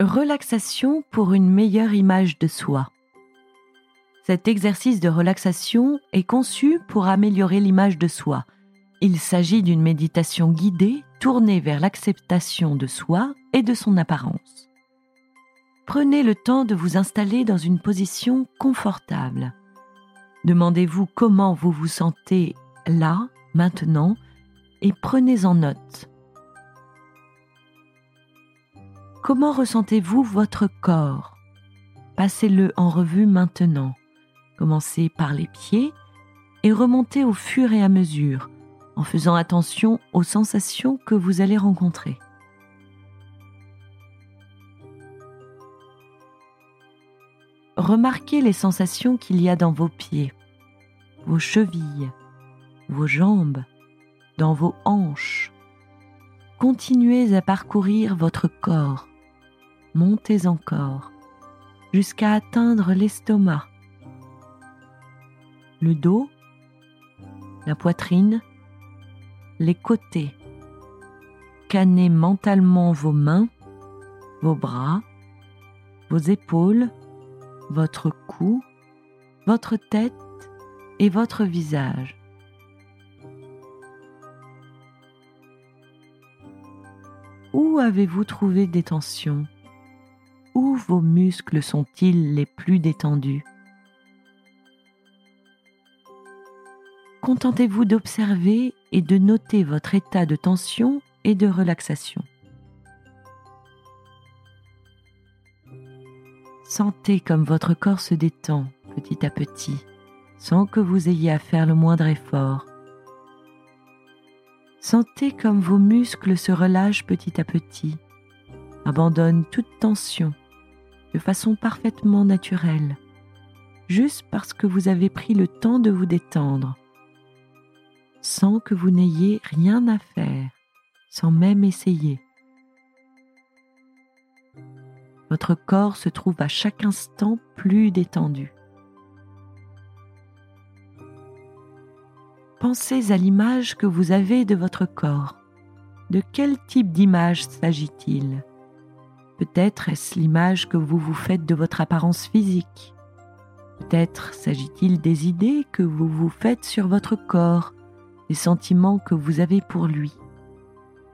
Relaxation pour une meilleure image de soi. Cet exercice de relaxation est conçu pour améliorer l'image de soi. Il s'agit d'une méditation guidée tournée vers l'acceptation de soi et de son apparence. Prenez le temps de vous installer dans une position confortable. Demandez-vous comment vous vous sentez là, maintenant, et prenez en note. Comment ressentez-vous votre corps? Passez-le en revue maintenant. Commencez par les pieds et remontez au fur et à mesure en faisant attention aux sensations que vous allez rencontrer. Remarquez les sensations qu'il y a dans vos pieds, vos chevilles, vos jambes, dans vos hanches. Continuez à parcourir votre corps montez encore jusqu'à atteindre l'estomac, le dos, la poitrine, les côtés. Cannez mentalement vos mains, vos bras, vos épaules, votre cou, votre tête et votre visage. Où avez-vous trouvé des tensions? Où vos muscles sont-ils les plus détendus? Contentez-vous d'observer et de noter votre état de tension et de relaxation. Sentez comme votre corps se détend petit à petit, sans que vous ayez à faire le moindre effort. Sentez comme vos muscles se relâchent petit à petit, abandonnent toute tension de façon parfaitement naturelle, juste parce que vous avez pris le temps de vous détendre, sans que vous n'ayez rien à faire, sans même essayer. Votre corps se trouve à chaque instant plus détendu. Pensez à l'image que vous avez de votre corps. De quel type d'image s'agit-il? Peut-être est-ce l'image que vous vous faites de votre apparence physique. Peut-être s'agit-il des idées que vous vous faites sur votre corps, des sentiments que vous avez pour lui.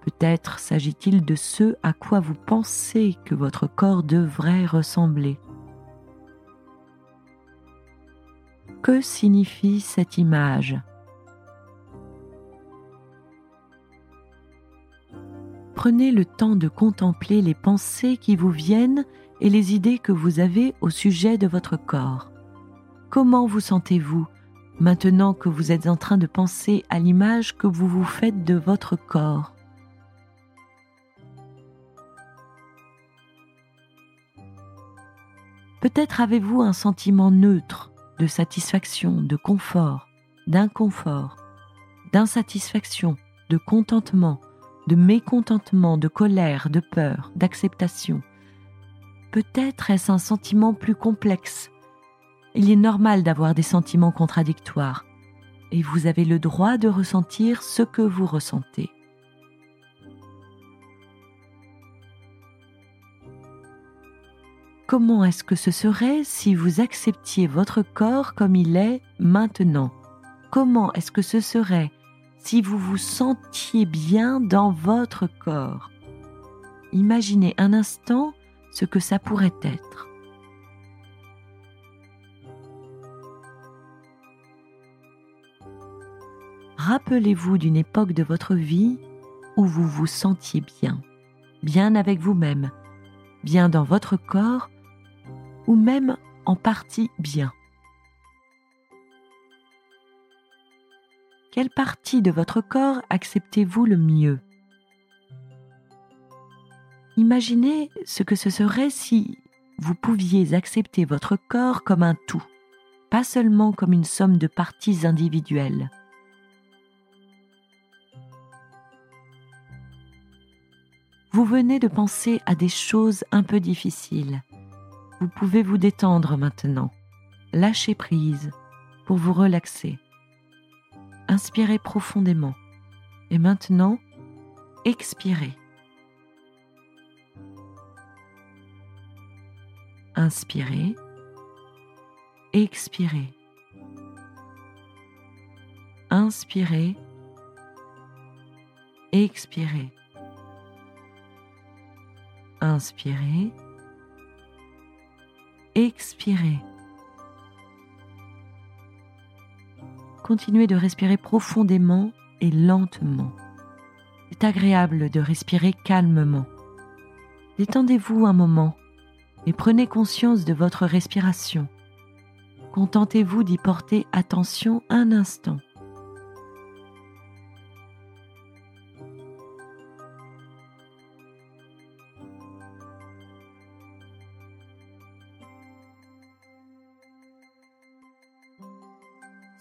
Peut-être s'agit-il de ce à quoi vous pensez que votre corps devrait ressembler. Que signifie cette image? Prenez le temps de contempler les pensées qui vous viennent et les idées que vous avez au sujet de votre corps. Comment vous sentez-vous maintenant que vous êtes en train de penser à l'image que vous vous faites de votre corps? Peut-être avez-vous un sentiment neutre de satisfaction, de confort, d'inconfort, d'insatisfaction, de contentement, de mécontentement, de colère, de peur, d'acceptation. Peut-être est-ce un sentiment plus complexe. Il est normal d'avoir des sentiments contradictoires et vous avez le droit de ressentir ce que vous ressentez. Comment est-ce que ce serait si vous acceptiez votre corps comme il est maintenant? Comment est-ce que ce serait si vous vous sentiez bien dans votre corps. Imaginez un instant ce que ça pourrait être. Rappelez-vous d'une époque de votre vie où vous vous sentiez bien, bien avec vous-même, bien dans votre corps ou même en partie bien. Quelle partie de votre corps acceptez-vous le mieux? Imaginez ce que ce serait si vous pouviez accepter votre corps comme un tout, pas seulement comme une somme de parties individuelles. Vous venez de penser à des choses un peu difficiles. Vous pouvez vous détendre maintenant, lâcher prise pour vous relaxer. Inspirez profondément. Et maintenant, expirez. Inspirez. Expirez. Inspirez. Expirez. Inspirez. Expirez. Continuez de respirer profondément et lentement. C'est agréable de respirer calmement. Détendez-vous un moment et prenez conscience de votre respiration. Contentez-vous d'y porter attention un instant.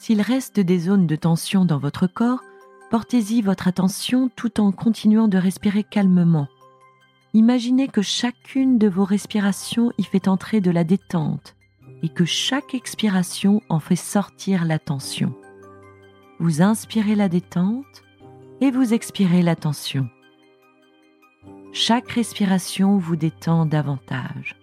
S'il reste des zones de tension dans votre corps, portez-y votre attention tout en continuant de respirer calmement. Imaginez que chacune de vos respirations y fait entrer de la détente et que chaque expiration en fait sortir la tension. Vous inspirez la détente et vous expirez la tension. Chaque respiration vous détend davantage.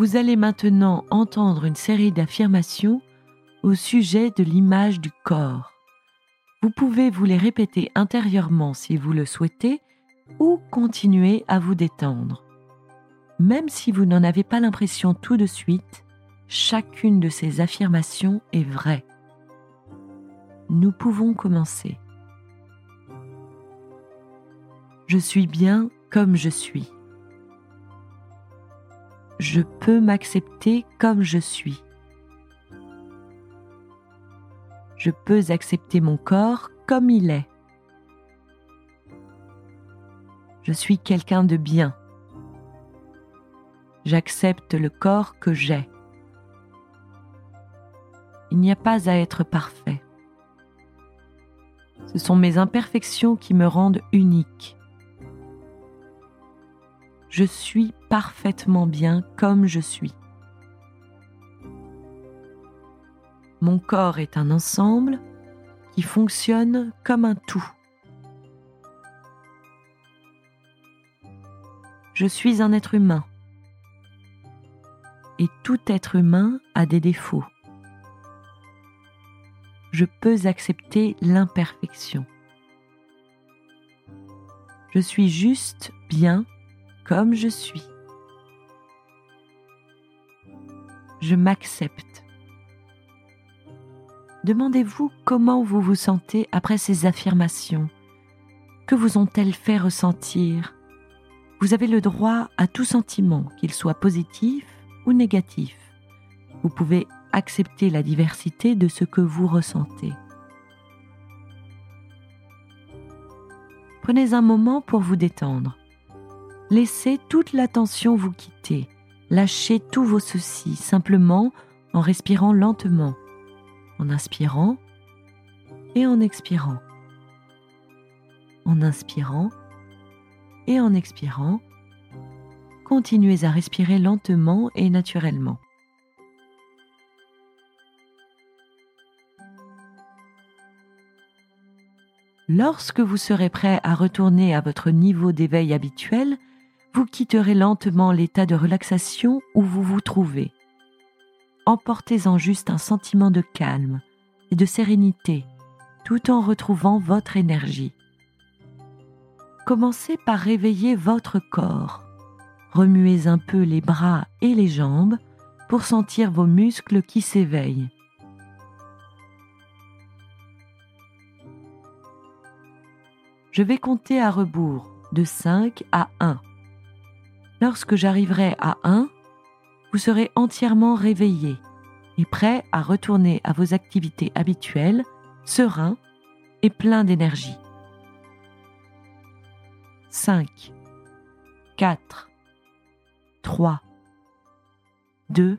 Vous allez maintenant entendre une série d'affirmations au sujet de l'image du corps. Vous pouvez vous les répéter intérieurement si vous le souhaitez ou continuer à vous détendre. Même si vous n'en avez pas l'impression tout de suite, chacune de ces affirmations est vraie. Nous pouvons commencer. Je suis bien comme je suis je peux m'accepter comme je suis. Je peux accepter mon corps comme il est. Je suis quelqu'un de bien. J'accepte le corps que j'ai. Il n'y a pas à être parfait. Ce sont mes imperfections qui me rendent unique je suis parfaitement bien comme je suis. Mon corps est un ensemble qui fonctionne comme un tout. Je suis un être humain et tout être humain a des défauts. Je peux accepter l'imperfection. Je suis juste bien comme je suis. Je m'accepte. Demandez-vous comment vous vous sentez après ces affirmations. Que vous ont-elles fait ressentir? Vous avez le droit à tout sentiment, qu'il soit positif ou négatif. Vous pouvez accepter la diversité de ce que vous ressentez. Prenez un moment pour vous détendre. Laissez toute l'attention vous quitter. Lâchez tous vos soucis simplement en respirant lentement, en inspirant et en expirant. En inspirant et en expirant, continuez à respirer lentement et naturellement. Lorsque vous serez prêt à retourner à votre niveau d'éveil habituel, vous quitterez lentement l'état de relaxation où vous vous trouvez. Emportez-en juste un sentiment de calme et de sérénité tout en retrouvant votre énergie. Commencez par réveiller votre corps. Remuez un peu les bras et les jambes pour sentir vos muscles qui s'éveillent. Je vais compter à rebours de 5 à 1. Lorsque j'arriverai à 1, vous serez entièrement réveillé et prêt à retourner à vos activités habituelles, serein et plein d'énergie. 5, 4, 3, 2,